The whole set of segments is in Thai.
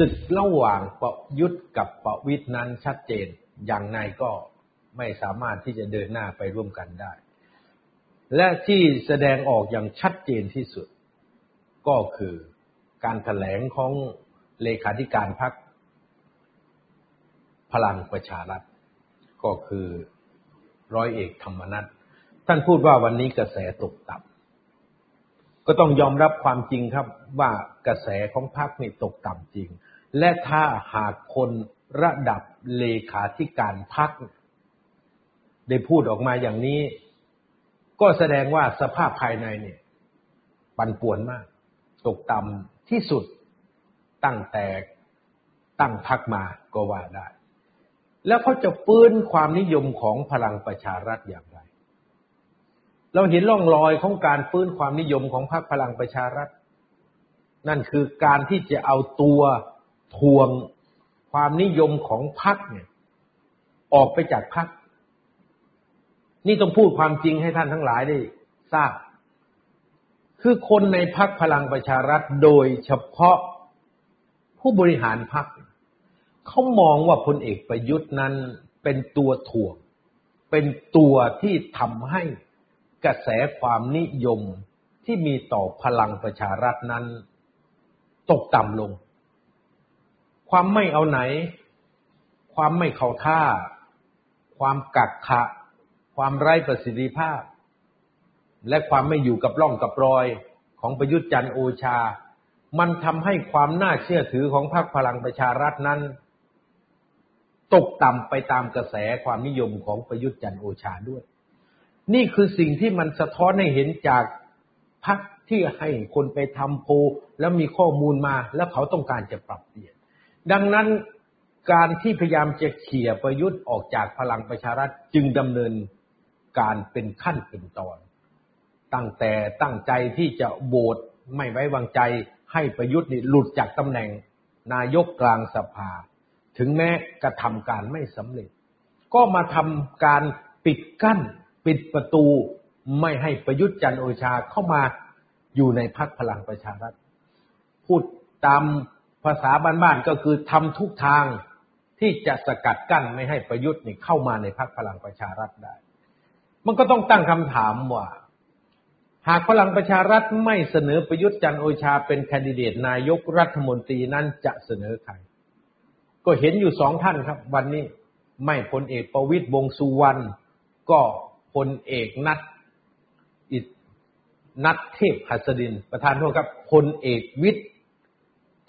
ศึกระหว่างประยุทธ์กับประวิตยนั้นชัดเจน อย่างไรก็ไม่สามารถที่จะเดินหน้าไปร่วมกันได้ และที่แสดงออกอย่างชัดเจนที่สุด ก็คือการถแถลงของเลขาธิการพรรคพลังประชารัฐ ก็คือร้อยเอกธรรมนัฐท่านพูดว่าวันนี้กระแสตกต่ำก็ต้องยอมรับความจริงครับว่ากระแสของพรรคนี่ตกต่ำจริง และถ้าหากคนระดับเลขาธิการพรรคได้พูดออกมาอย่างนี้ ก็แสดงว่าสภาพภายในเนี่ยปั่นป่วนมาก ตกต่ำที่สุดตั้งแต่ตั้งพักมาก็ว่าได้ แล้วเขาจะฟื้นความนิยมของพลังประชารัฐอย่างไร เราเห็นร่องรอยของการฟื้นความนิยมของพรรคพลังประชารัฐ นั่นคือการที่จะเอาตัว ทวงความนิยมของพรรคเนี่ย ออกไปจากพรรคนี่ต้องพูดความจริงให้ท่านทั้งหลายได้ทราบ คือคนในพรรคพลังประชารัฐโดยเฉพาะผู้บริหารพรรคเขามองว่าพลเอกประยุทธ์นั้นเป็นตัวถ่วง เป็นตัวที่ทำให้กระแสความนิยมที่มีต่อพลังประชารัฐนั้น ตกต่ำลง ความไม่เอาไหน ความไม่เข้าท่า ความกักขะ ความไร้ประสิทธิภาพ และความไม่อยู่กับร่องกับรอยของประยุทธ์จันโอชา มันทำให้ความน่าเชื่อถือของพรรคพลังประชารัฐนั้น ตกต่ำไปตามกระแสความนิยมของประยุทธ์จันโอชาด้วย นี่คือสิ่งที่มันสะท้อนให้เห็นจากพรรคที่ให้คนไปทำโพแล้วมีข้อมูลมาแล้วเขาต้องการจะปรับเปลี่ยน ดังนั้นการที่พยายามจะเขี่ยประยุทธ์ออกจากพลังประชารัฐจึงดำเนินการเป็นขั้นเป็นตอน ตั้งแต่ตั้งใจที่จะโหวตไม่ไว้วางใจให้ประยุทธ์นี่หลุดจากตำแหน่งนายกกลางสภา ถึงแม้กระทำการไม่สำเร็จ ก็มาทำการปิดกั้น ปิดประตูไม่ให้ประยุทธ์จันโอชาเข้ามาอยู่ในพักพลังประชารัฐ พูดตาม ภาษาบ้านๆก็คือทำทุกทางที่จะสกัดกั้นไม่ให้ประยุทธ์นี่เข้ามาในพักพลังประชารัฐได้ มันก็ต้องตั้งคำถามว่า หากพลังประชารัฐไม่เสนอประยุทธ์จันโอชาเป็นแคนดิเดตนายกรัฐมนตรีนั้นจะเสนอใคร ก็เห็นอยู่สองท่านครับ วันนี้ไม่พลเอกประวิตยวงสุวรรณก็พลเอกนัทนัทเทพหัสดิน ประธานโทษครับพลเอกวิทย์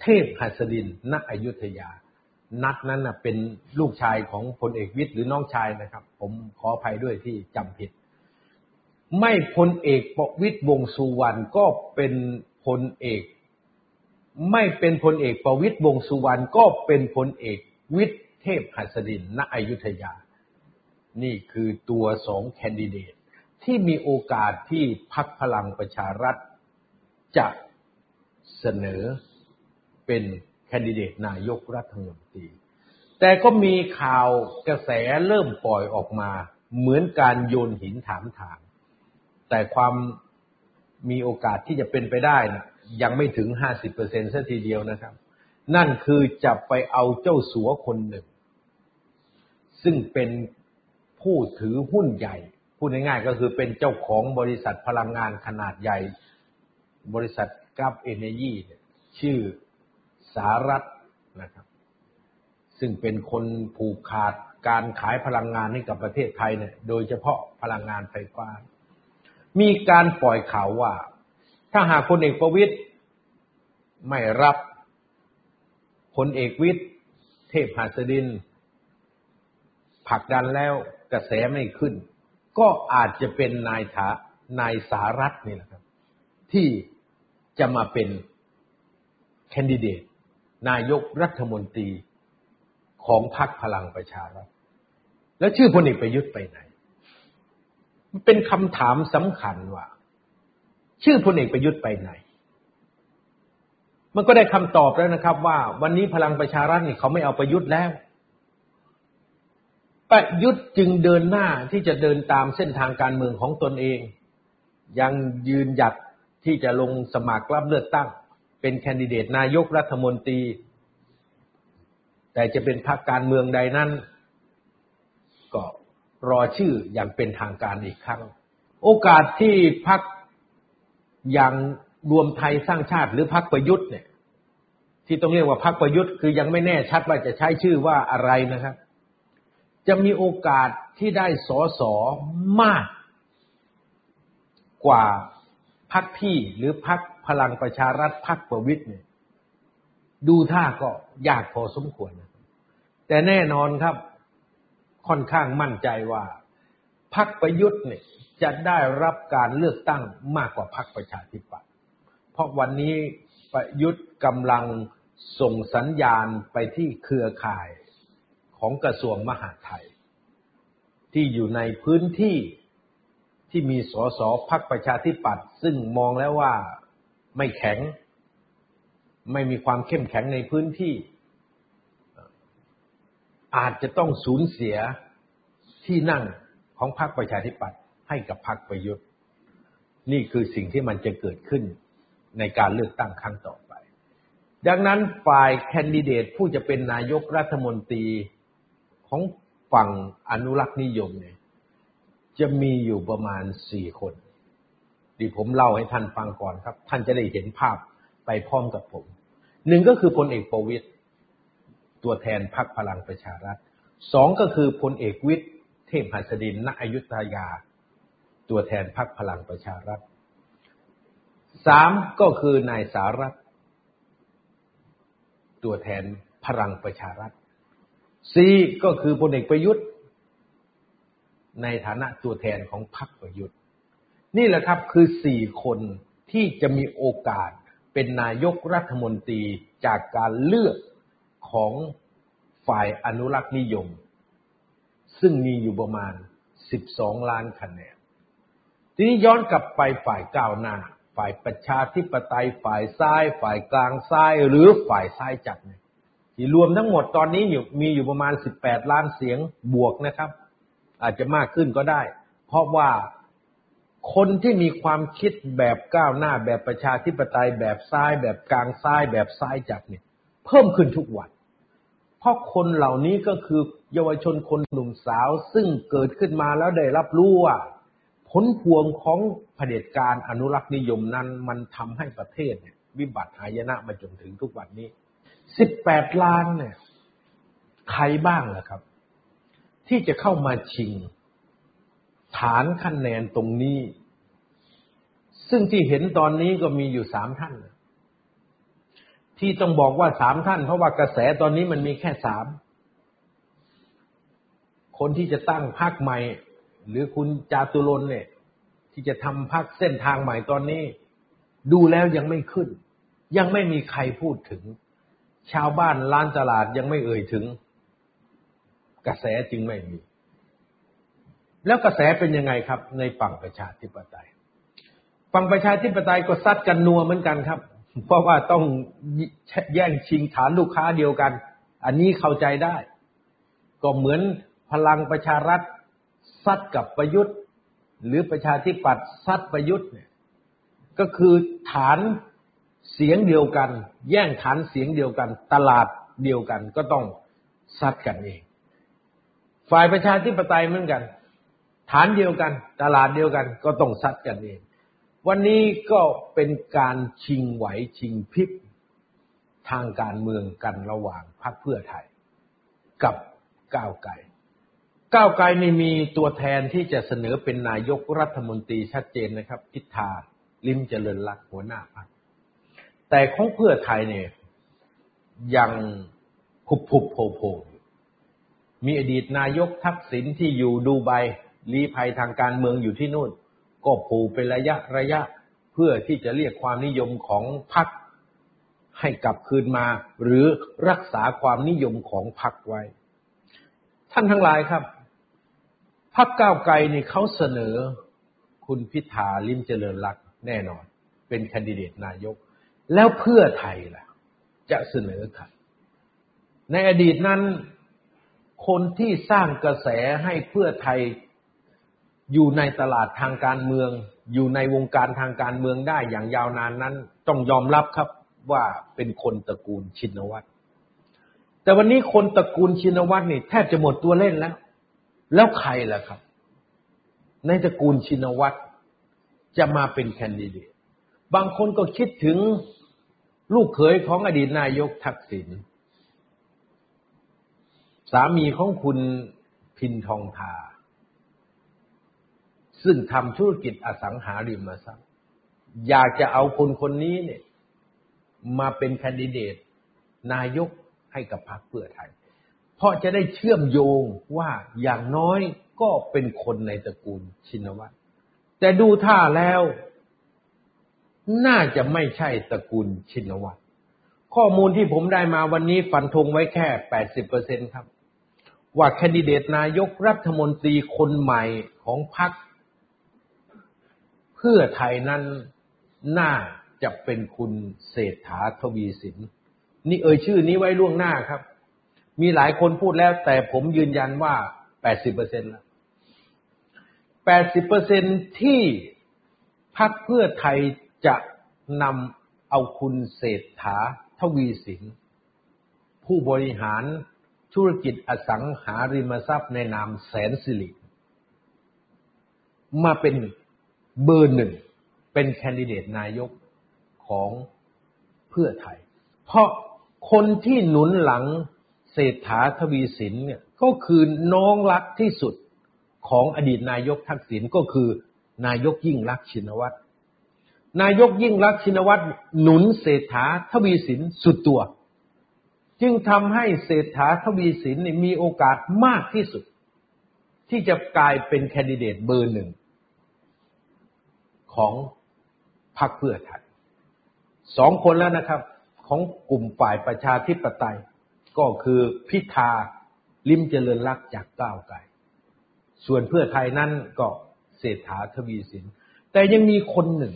เทพหัสดินณอยุธยา นัทนั้นเป็นลูกชายของพลเอกวิทย์หรือน้องชายนะครับ ผมขออภัยด้วยที่จำผิด ไม่พลเอกประวิตยวงสุวรรณก็เป็นพลเอก ไม่เป็นพลเอกประวิตยวงสุวรรณก็เป็นพลเอกวิทย์เทพหัสดินณอยุธยา นี่คือตัวสองแคนดิเดต ที่มีโอกาสที่พักพลังประชารัฐจะเสนอ เป็นแคนดิเดตนายกรัฐมนตรี แต่ก็มีข่าวกระแสเริ่มปล่อยออกมา เหมือนการโยนหินถามทาง แต่ความมีโอกาสที่จะเป็นไปได้นะยังไม่ถึงห้าสิบเปอร์เซ็นต์ทีเดียวนะครับ นั่นคือจะไปเอาเจ้าสัวคนหนึ่ง ซึ่งเป็นผู้ถือหุ้นใหญ่ พูดง่ายๆก็คือเป็นเจ้าของบริษัทพลังงานขนาดใหญ่ บริษัทกราฟเอเนจีชื่อ สารัตนะครับ ซึ่งเป็นคนผูกขาดการขายพลังงานให้กับประเทศไทยเนี่ย โดยเฉพาะพลังงานไฟฟ้า มีการปล่อยข่าวว่า ถ้าหากพลเอกประวิตยไม่รับพลเอกวิทย์ เทพหัสดินผลักดันแล้วกระแสไม่ขึ้น ก็อาจจะเป็นนายถานายสารัตนี่แหละครับ ที่จะมาเป็นแคนดิเดต นายกรัฐมนตรีของพรรคพลังประชารัฐ แล้วชื่อพลเอกประยุทธ์ไปไหนเป็นคำถามสำคัญว่า ชื่อพลเอกประยุทธ์ไปไหน มันก็ได้คำตอบแล้วนะครับ ว่า วันนี้พลังประชารัฐนี่เขาไม่เอาประยุทธ์แล้ว ประยุทธ์จึงเดินหน้าที่จะเดินตามเส้นทางการเมืองของตนเอง ยังยืนหยัดที่จะลงสมัครรับเลือกตั้ง เป็นแคนดิเดตนายกรัฐมนตรี แต่จะเป็นพรรคการเมืองใดนั้น ก็รอชื่ออย่างเป็นทางการอีกครั้ง โอกาสที่พรรคอย่างรวมไทยสร้างชาติหรือพรรคประยุทธ์เนี่ย ที่ต้องเรียกว่าพรรคประยุทธ์คือยังไม่แน่ชัดว่าจะใช้ชื่อว่าอะไรนะครับ จะมีโอกาสที่ได้สอสอมากกว่าพรรคพี่หรือพรรค พลังประชารัฐพรรคประวิทย์เนี่ย ดูท่าก็ยากพอสมควร แต่แน่นอนครับ ค่อนข้างมั่นใจว่าพรรคประยุทธ์เนี่ยจะได้รับการเลือกตั้งมากกว่าพรรคประชาธิปัตย์เพราะวันนี้ประยุทธ์กำลังส่งสัญญาณไปที่เครือข่ายของกระทรวงมหาดไทย ที่อยู่ในพื้นที่ที่มีสสพักประชาธิปัตย์ซึ่งมองแล้วว่า ไม่แข็ง ไม่มีความเข้มแข็งในพื้นที่ อาจจะต้องสูญเสียที่นั่งของพรรคประชาธิปัตย์ให้กับพรรคประยุทธ์ นี่คือสิ่งที่มันจะเกิดขึ้นในการเลือกตั้งครั้งต่อไป ดังนั้นฝ่ายแคนดิเดตผู้จะเป็นนายกรัฐมนตรีของฝั่งอนุรักษ์นิยมเนี่ยจะมีอยู่ประมาณสี่คน ดีผมเล่าให้ท่านฟังก่อนครับ ท่านจะได้เห็นภาพไปพร้อมกับผม หนึ่งก็คือพลเอกประวิตยตัวแทนพรรคพลังประชารัฐสองก็คือพลเอกวิทย์เทพหัสดินณอยุธยา ตัวแทนพรรคพลังประชารัฐสามก็คือนายสารัตตัวแทนพลังประชารัฐสี่ก็คือพลเอกประยุทธ์ ในฐานะตัวแทนของพรรคประยุทธ์ นี่แหละครับคือสี่คนที่จะมีโอกาสเป็นนายกรัฐมนตรีจากการเลือกของฝ่ายอนุรักษ์นิยม ซึ่งมีอยู่ประมาณ 12 ล้านคะแนน ทีนี้ย้อนกลับไปฝ่ายก้าวหน้า ฝ่ายประชาธิปไตย ฝ่ายซ้าย ฝ่ายกลางซ้าย หรือฝ่ายซ้ายจัดที่รวมทั้งหมดตอนนี้มีอยู่ประมาณ 18 ล้านเสียงบวกนะครับ อาจจะมากขึ้นก็ได้ เพราะว่า คนที่มีความคิดแบบก้าวหน้าแบบประชาธิปไตยแบบซ้าย แบบกลางซ้ายแบบซ้ายจัดเนี่ยเพิ่มขึ้นทุกวัน เพราะคนเหล่านี้ก็คือเยาวชนคนหนุ่มสาว ซึ่งเกิดขึ้นมาแล้วได้รับรู้ว่า ผลพวงของเผด็จการอนุรักษ์นิยมนั้น มันทำให้ประเทศเนี่ยวิบัติหายนะมาจนถึงทุกวันนี้สิบแปดล้านเนี่ยใครบ้างล่ะครับ ที่จะเข้ามาชิง ฐานคะแนนตรงนี้ ซึ่งที่เห็นตอนนี้ก็มีอยู่สามท่าน ที่ต้องบอกว่าสามท่าน เพราะว่ากระแสตอนนี้มันมีแค่สามคนที่จะตั้งพรรคใหม่ หรือคุณจาตุรนเนี่ย ที่จะทำพรรคเส้นทางใหม่ตอนนี้ ดูแล้วยังไม่ขึ้น ยังไม่มีใครพูดถึง ชาวบ้านล้านตลาดยังไม่เอ่ยถึง กระแสจึงไม่มี แล้วกระแสเป็นยังไงครับ ในฝั่งประชาธิปไตย ฝั่งประชาธิปไตยก็ซัดกันนัวเหมือนกันครับ เพราะว่าต้องแย่งชิงฐานลูกค้าเดียวกัน อันนี้เข้าใจได้ ก็เหมือนพลังประชารัฐซัดกับประยุทธ์ หรือประชาธิปัตย์ซัดประยุทธ์เนี่ยก็คือฐานเสียงเดียวกัน แย่งฐานเสียงเดียวกัน ตลาดเดียวกันก็ต้องซัดกันเอง ฝ่ายประชาธิปไตยเหมือนกัน ฐานเดียวกัน ตลาดเดียวกันก็ต้องซัดกันเอง วันนี้ก็เป็นการชิงไหวชิงพริบทางการเมืองกันระหว่างพรรคเพื่อไทย กับก้าวไกลก้าวไกลนี่มีตัวแทนที่จะเสนอเป็นนายกรัฐมนตรีชัดเจนนะครับ พิธาลิมเจริญรักหัวหน้าพรรคแต่ของเพื่อไทยเนี่ยยังผุบผุบโผล่มีอดีตนายกทักษิณที่อยู่ดูไบ ลี้ภัยทางการเมืองอยู่ที่นู่น ก็ผูเป็นระยะระยะเพื่อที่จะเรียกความนิยมของพรรคให้กลับคืนมา หรือรักษาความนิยมของพรรคไว้ ท่านทั้งหลายครับพรรคก้าวไกลนี่เขาเสนอคุณพิธาลิมเจริญรักแน่นอน เป็นคนดิเดตนายก แล้วเพื่อไทยล่ะ จะเสนอใครในอดีตนั้น คนที่สร้างกระแสให้เพื่อไทย อยู่ในตลาดทางการเมือง อยู่ในวงการทางการเมืองได้อย่างยาวนานนั้น ต้องยอมรับครับว่าเป็นคนตระกูลชินวัตรแต่วันนี้คนตระกูลชินวัตรนี่แทบจะหมดตัวเล่นแล้ว แล้วใครล่ะครับ ในตระกูลชินวัตรจะมาเป็นแคนดิเดตบางคนก็คิดถึงลูกเขยของอดีตนายกทักษิณสามีของคุณพินทองทา ซึ่งทำธุรกิจอสังหาริมทรัพย์อยากจะเอาคนคนนี้เนี่ย มาเป็นแคนดิเดต นายกให้กับพรรคเพื่อไทย เพราะจะได้เชื่อมโยงว่าอย่างน้อยก็เป็นคนในตระกูลชินวัตรแต่ดูท่าแล้ว น่าจะไม่ใช่ตระกูลชินวัตรข้อมูลที่ผมได้มาวันนี้ฟันธงไว้แค่80%ครับ ว่าแคนดิเดตนายกรัฐมนตรีคนใหม่ของพรรค พื่อไทยนั้นน่าจะเป็นคุณเศรษฐาทวีสิน นี่เอ่ยชื่อนี้ไว้ล่วงหน้าครับ มีหลายคนพูดแล้วแต่ผมยืนยันว่า 80%แล้ว 80%ที่พรรคเพื่อไทยจะนำเอาคุณเศรษฐาทวีสิน ผู้บริหารธุรกิจอสังหาริมทรัพย์ในนามแสนสิริมาเป็น เบอร์หนึ่งเป็นแคนดิเดตนายกของเพื่อไทย เพราะคนที่หนุนหลังเศรษฐาทวีสินเนี่ยก็คือน้องรักที่สุดของอดีตนายกทักษิณก็คือนายกยิ่งรักชินวัตร นายกยิ่งรักชินวัตรหนุนเศรษฐาทวีสินสุดตัว จึงทำให้เศรษฐาทวีสินมีโอกาสมากที่สุด ที่จะกลายเป็นแคนดิเดตเบอร์หนึ่ง ของพรรคเพื่อไทยสองคนแล้วนะครับ ของกลุ่มฝ่ายประชาธิปไตย ก็คือพิธาลิมเจริญรักจากก้าวไกลส่วนเพื่อไทยนั่นก็เศรษฐาทวีสิน แต่ยังมีคนหนึ่ง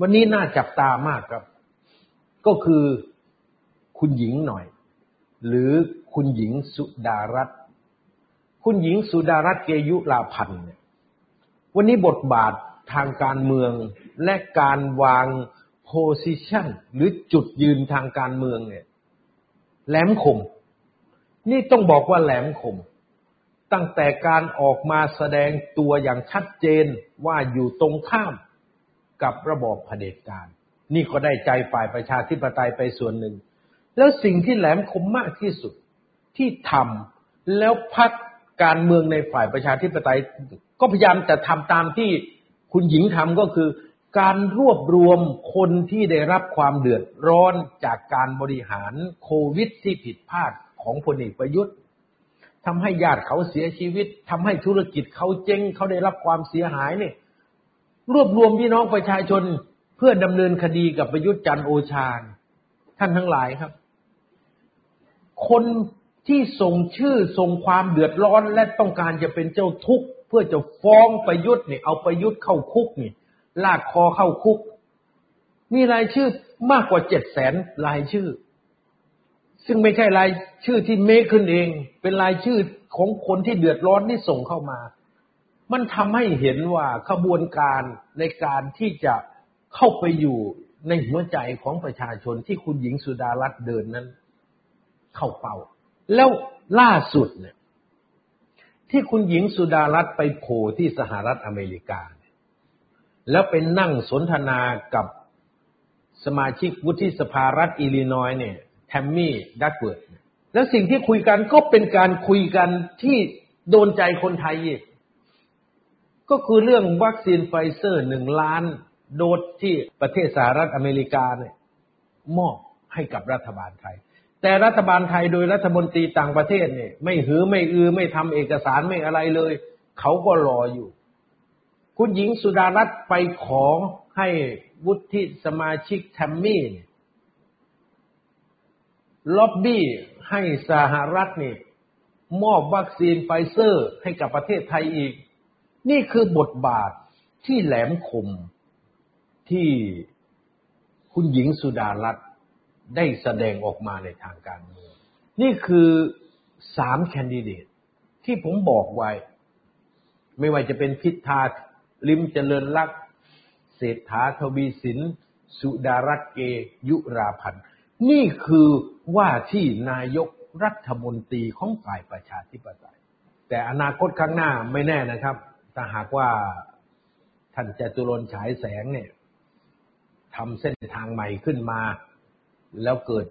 วันนี้น่าจับตามากครับ ก็คือคุณหญิงหน่อย หรือคุณหญิงสุดารัตน์คุณหญิงสุดารัตน์เกยุราพันธ์เนี่ยวันนี้บทบาท ทางการเมืองและการวางโพสิชันหรือจุดยืนทางการเมืองเนี่ยแหลมคม นี่ต้องบอกว่าแหลมคม ตั้งแต่การออกมาแสดงตัวอย่างชัดเจนว่าอยู่ตรงข้ามกับระบอบเผด็จการ นี่ก็ได้ใจฝ่ายประชาธิปไตยไปส่วนหนึ่ง แล้วสิ่งที่แหลมคมมากที่สุดที่ทำแล้วพักการเมืองในฝ่ายประชาธิปไตย ก็พยายามจะทำตามที่ คุณหญิงทำก็คือ การรวบรวมคนที่ได้รับความเดือดร้อนจากการบริหารโควิดที่ผิดพลาดของพลเอกประยุทธ์ทำให้ญาติเขาเสียชีวิตทำให้ธุรกิจเขาเจ๊งเขาได้รับความเสียหายเนี่ยรวบรวมพี่น้องประชาชนเพื่อดำเนินคดีกับประยุทธ์จันโอชา ท่านทั้งหลายครับ คนที่ส่งชื่อส่งความเดือดร้อนและต้องการจะเป็นเจ้าทุกข์ เพื่อจะฟ้องประยุทธ์เนี่ยเอาประยุทธ์เข้าคุกนี่ลากคอเข้าคุก มีรายชื่อมากกว่าเจ็ดแสนรายชื่อ ซึ่งไม่ใช่รายชื่อที่เมคขึ้นเอง เป็นรายชื่อของคนที่เดือดร้อนที่ส่งเข้ามา มันทำให้เห็นว่าขบวนการในการที่จะเข้าไปอยู่ในหัวใจของประชาชนที่คุณหญิงสุดารัตน์เดินนั้น เข้าเป้าแล้วล่าสุดเนี่ย ที่คุณหญิงสุดารัตน์ไปโผล่ที่สหรัฐอเมริกา แล้วไปนั่งสนทนากับสมาชิกวุฒิสภารัฐอิลลินอยส์เนี่ยแทมมี่ดัตเวิร์ดแล้วสิ่งที่คุยกันก็เป็นการคุยกันที่โดนใจคนไทยอีกก็คือเรื่องวัคซีนไฟเซอร์หนึ่งล้านโดสที่ประเทศสหรัฐอเมริกาเนี่ยมอบให้กับรัฐบาลไทย แต่รัฐบาลไทยโดยรัฐมนตรีต่างประเทศเนี่ย ไม่หือไม่อือไม่ทำเอกสารไม่อะไรเลย เขาก็รออยู่ คุณหญิงสุดารัตน์ไปขอให้วุฒิสมาชิกแทมมี่ล็อบบี้ให้สหรัฐนี่มอบวัคซีนไฟเซอร์ให้กับประเทศไทยอีก นี่คือบทบาทที่แหลมคมที่คุณหญิงสุดารัตน์ ได้แสดงออกมาในทางการเมือง นี่คือสามแคนดิเดตที่ผมบอกไว้ ไม่ว่าจะเป็นพิธาลิมเจริญรักษ์เศรษฐาทวีสิน สุดารัตเกยุราพันธ์นี่คือว่าที่นายกรัฐมนตรีของฝ่ายประชาธิปไตย แต่อนาคตข้างหน้าไม่แน่นะครับถ้าหากว่าท่านจตุรนฉายแสงเนี่ยทำเส้นทางใหม่ขึ้นมา แล้วเกิด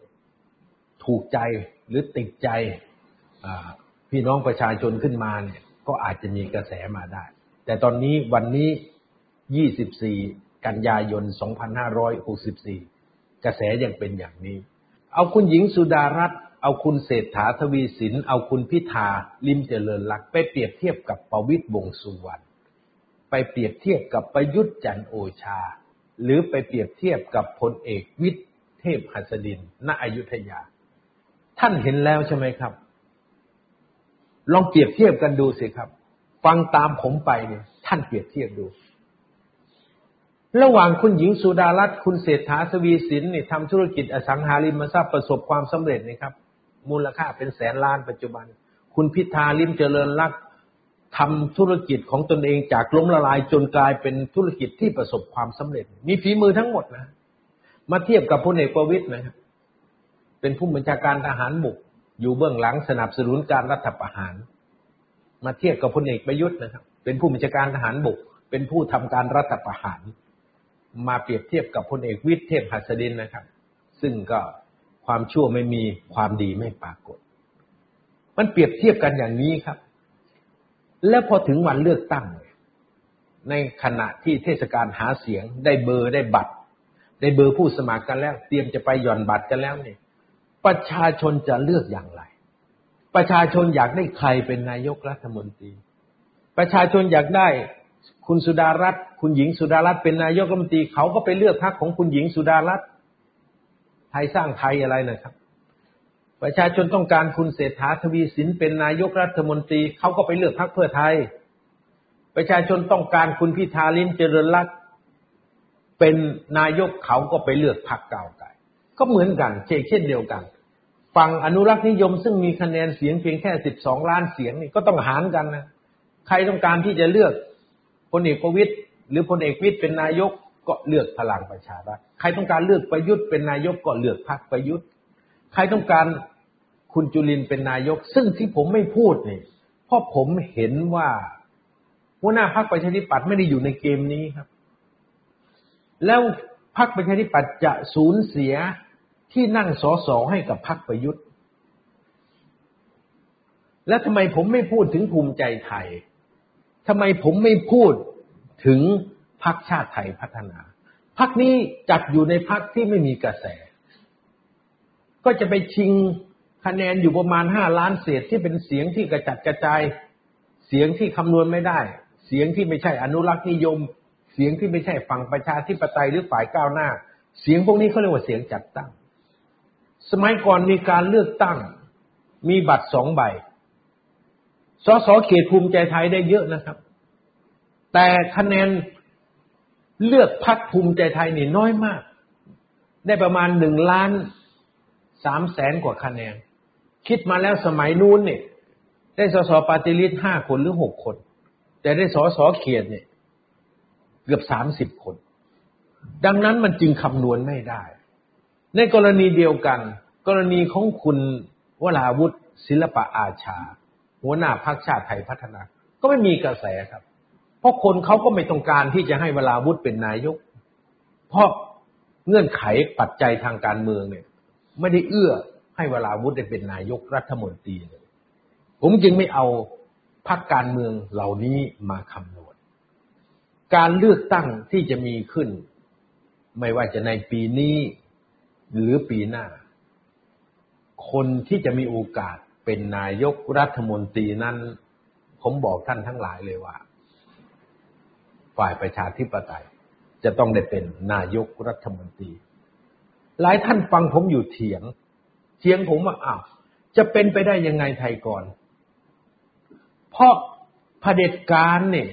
ถูกใจหรือติดใจพี่น้องประชาชนขึ้นมาเนี่ย ก็อาจจะมีกระแสมาได้ แต่ตอนนี้วันนี้ 24 กันยายน 2564 กระแสยังเป็นอย่างนี้ เอาคุณหญิงสุดารัตน์เอาคุณเศรษฐาทวีสิน เอาคุณพิธาลิมเจริญลักษ์ไปเปรียบเทียบกับประวิตรวงสุวรรณไปเปรียบเทียบกับประยุทธ์จันโอชา หรือไปเปรียบเทียบกับพลเอกวิทย์ เทพหัสดิน ณ อยุธยา ท่านเห็นแล้วใช่ไหมครับ ลองเปรียบเทียบกันดูสิครับ ฟังตามผมไปเนี่ย ท่านเปรียบเทียบดู ระหว่างคุณหญิงสุดารัตน์คุณเศรษฐาทวีสินเนี่ยทำธุรกิจอสังหาริมทรัพย์ประสบความสำเร็จนะครับ มูลค่าเป็นแสนล้านปัจจุบัน คุณพิธาลิมเจริญรักทำธุรกิจของตนเองจากล้มละลายจนกลายเป็นธุรกิจที่ประสบความสำเร็จ มีฝีมือทั้งหมดนะ มาเทียบกับพลเอกประวิตยนะครับเป็นผู้บัญชาการทหารบุก อยู่เบื้องหลังสนับสนุนการรัฐประหาร มาเทียบกับพลเอกประยุทธ์นะครับ เป็นผู้บัญชาการทหารบุก เป็นผู้ทำการรัฐประหาร มาเปรียบเทียบกับพลเอกวิทย์เทพหัสดินนะครับ ซึ่งก็ความชั่วไม่มีความดีไม่ปรากฏ มันเปรียบเทียบกันอย่างนี้ครับ แล้วพอถึงวันเลือกตั้ง ในขณะที่เทศกาลหาเสียงได้เบอร์ได้บัตร ได้เบอร์ผู้สมัครกันแล้ว เตรียมจะไปหย่อนบัตรกันแล้วเนี่ย ประชาชนจะเลือกอย่างไร ประชาชนอยากได้ใครเป็นนายกรัฐมนตรี ประชาชนอยากได้คุณสุดารัตน์คุณหญิงสุดารัตน์เป็นนายกรัฐมนตรีเขาก็ไปเลือกพรรคของคุณหญิงสุดารัตน์ไทยสร้างไทยอะไรนะครับ ประชาชนต้องการคุณเศรษฐาทวีสินเป็นนายกรัฐมนตรีเขาก็ไปเลือกพรรคเพื่อไทย ประชาชนต้องการคุณพิธาลิมเจริญรัตน์ เป็นนายกเขาก็ไปเลือกพรรคเก่าไก่ก็เหมือนกันเช่นเดียวกันฝั่งอนุรักษ์นิยมซึ่งมีคะแนนเสียงเพียงแค่สิบสองล้านเสียงนี่ก็ต้องหารกันนะใครต้องการที่จะเลือกพลเอกประวิตยหรือพลเอกวิทย์เป็นนายกก็เลือกพลังประชารัฐใครต้องการเลือกประยุทธ์เป็นนายกก็เลือกพรรคประยุทธ์ ใครต้องการคุณจุลินเป็นนายก ซึ่งที่ผมไม่พูดนี่เพราะผมเห็นว่าหัวหน้าพรรคประชาธิปัตย์ไม่ได้อยู่ในเกมนี้ครับ แล้วพรรคประชาธิปัตย์จะสูญเสียที่นั่งสอสอให้กับพรรคประยุทธ์ แล้วทำไมผมไม่พูดถึงภูมิใจไทยทำไมผมไม่พูดถึงพรรคชาติไทยพัฒนาพรรคนี้จัดอยู่ในพรรคที่ไม่มีกระแส ก็จะไปชิงคะแนนอยู่ประมาณห้าล้านเศษที่เป็นเสียงที่กระจัดกระจาย เสียงที่คำนวณไม่ได้ เสียงที่ไม่ใช่อนุรักษ์นิยม เสียงที่ไม่ใช่ฝั่งประชาธิปไตยหรือฝ่ายก้าวหน้า เสียงพวกนี้เขาเรียกว่าเสียงจัดตั้ง สมัยก่อนมีการเลือกตั้ง มีบัตรสองใบสสเขตภูมิใจไทยได้เยอะนะครับ แต่คะแนนเลือกพักภูมิใจไทยนี่น้อยมาก ได้ประมาณหนึ่งล้านสามแสนกว่าคะแนน คิดมาแล้วสมัยนู้นเนี่ยได้สสปาติลิสห้าคนหรือหกคน แต่ได้สสเขียนเนี่ย เกือบสามสิบคน ดังนั้นมันจึงคำนวณไม่ได้ ในกรณีเดียวกัน กรณีของคุณวราวุฒิศิลปะอาชา หัวหน้าพรรคชาติไทยพัฒนา ก็ไม่มีกระแสครับ เพราะคนเขาก็ไม่ต้องการที่จะให้วราวุฒิเป็นนายก เพราะเงื่อนไขปัจจัยทางการเมืองเนี่ย ไม่ได้เอื้อให้เวลาวุฒิได้เป็นนายกรัฐมนตรีเลยผมจึงไม่เอาพรรคการเมืองเหล่านี้มาคำนวณ การเลือกตั้งที่จะมีขึ้น ไม่ว่าจะในปีนี้หรือปีหน้า คนที่จะมีโอกาสเป็นนายกรัฐมนตรีนั้น ผมบอกท่านทั้งหลายเลยว่า ฝ่ายประชาธิปไตย จะต้องได้เป็นนายกรัฐมนตรี หลายท่านฟังผมอยู่เถียง เถียงผมว่าอ้าวจะเป็นไปได้ยังไงไทยก่อน เพราะเผด็จการเนี่ย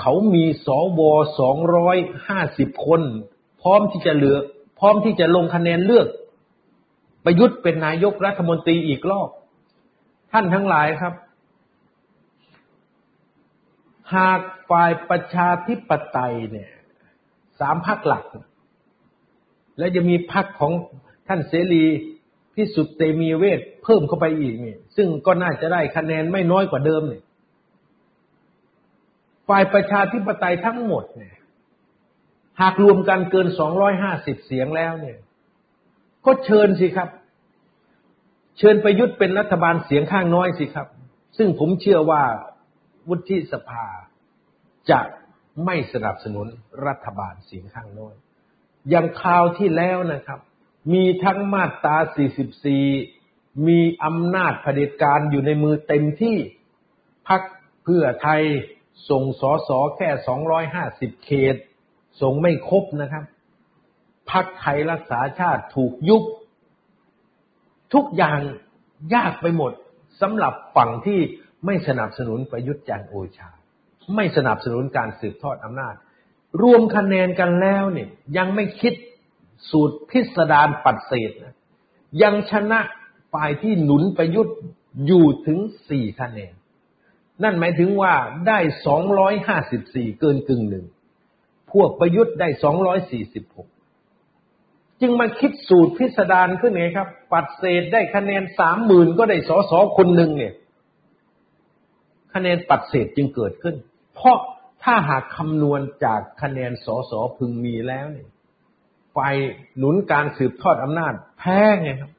เขามีสวสองร้อยห้าสิบคน พร้อมที่จะเหลือ พร้อมที่จะลงคะแนนเลือก ประยุทธ์เป็นนายกรัฐมนตรีอีกรอบ ท่านทั้งหลายครับ หากฝ่ายประชาธิปไตยเนี่ยสามพักหลัก แล้วจะมีพักของท่านเสรีพิสุทธิ์เตมีเวทเพิ่มเข้าไปอีกนี่ซึ่งก็น่าจะได้คะแนนไม่น้อยกว่าเดิมเนี่ย ฝ่ายประชาธิปไตยทั้งหมดเนี่ย หากรวมกันเกินสองร้อยห้าสิบเสียงแล้วเนี่ย ก็เชิญสิครับ เชิญประยุทธ์เป็นรัฐบาลเสียงข้างน้อยสิครับ ซึ่งผมเชื่อว่าวุฒิสภาจะไม่สนับสนุนรัฐบาลเสียงข้างน้อย อย่างคราวที่แล้วนะครับ มีทั้งมาตรา 44 มีอำนาจเผด็จการอยู่ในมือเต็มที่พักเพื่อไทย ส่งสอสอแค่250เขต ส่งไม่ครบนะครับพักไทยรักษาชาติถูกยุบ ทุกอย่างยากไปหมดสำหรับฝั่งที่ไม่สนับสนุนประยุทธ์จันทร์โอชา ไม่สนับสนุนการสืบทอดอำนาจ รวมคะแนนกันแล้วเนี่ย ยังไม่คิดสูตรพิสดารปัดเศษนะยังชนะฝ่ายที่หนุนประยุทธ์อยู่ถึงสี่คะแนน นั่นหมายถึงว่าได้สองร้อยห้าสิบสี่เกินกึ่งหนึ่ง พวกประยุทธ์ได้สองร้อยสี่สิบหกจึงมาคิดสูตรพิสดารขึ้นไงครับ ปัดเศษได้คะแนนสามหมื่นก็ได้สอสอคนหนึ่งเนี่ย คะแนนปัดเศษจึงเกิดขึ้น เพราะถ้าหากคำนวณจากคะแนนสอสอพึงมีแล้วเนี่ยฝ่ายหนุนการสืบทอดอำนาจแพ้ไงครับ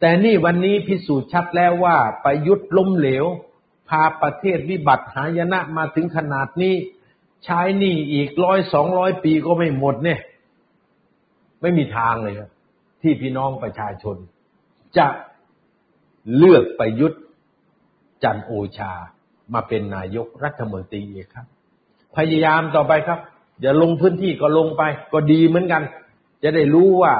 แต่นี่วันนี้พิสูจน์ชัดแล้วว่าประยุทธ์ล้มเหลว พาประเทศวิบัติหายนะมาถึงขนาดนี้ ใช้หนี้อีกร้อยสองร้อยปีก็ไม่หมดเนี่ย ไม่มีทางเลยครับ ที่พี่น้องประชาชน จะเลือกประยุทธ์จันโอชามาเป็นนายกรัฐมนตรีอีกครับ พยายามต่อไปครับอย่าลงพื้นที่ก็ลงไป ก็ดีเหมือนกัน จะได้รู้ว่า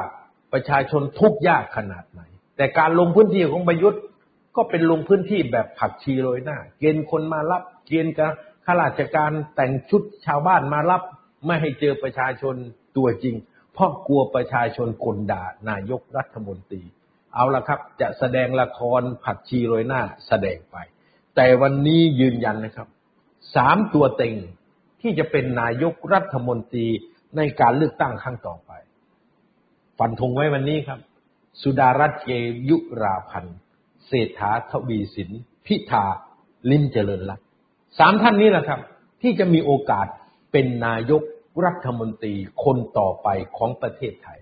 ประชาชนทุกข์ยากขนาดไหน แต่การลงพื้นที่ของประยุทธ์ ก็เป็นลงพื้นที่แบบผักชีโรยหน้า เกณฑ์คนมารับ เกณฑ์กับข้าราชการแต่งชุดชาวบ้านมารับ ไม่ให้เจอประชาชนตัวจริง เพราะกลัวประชาชนคนด่านายกรัฐมนตรี เอาละครับ จะแสดงละครผักชีโรยหน้าแสดงไป แต่วันนี้ยืนยันนะครับสามตัวเต็งที่จะเป็นนายกรัฐมนตรีในการเลือกตั้งครั้งต่อไป ฟันธงไว้วันนี้ครับ สุดารัตน์เกยุราพันธ์ เศรษฐาทวีสิน พิธาลิมเจริญรัตสามท่านนี้แหละครับ ที่จะมีโอกาสเป็นนายกรัฐมนตรีคนต่อไปของประเทศไทย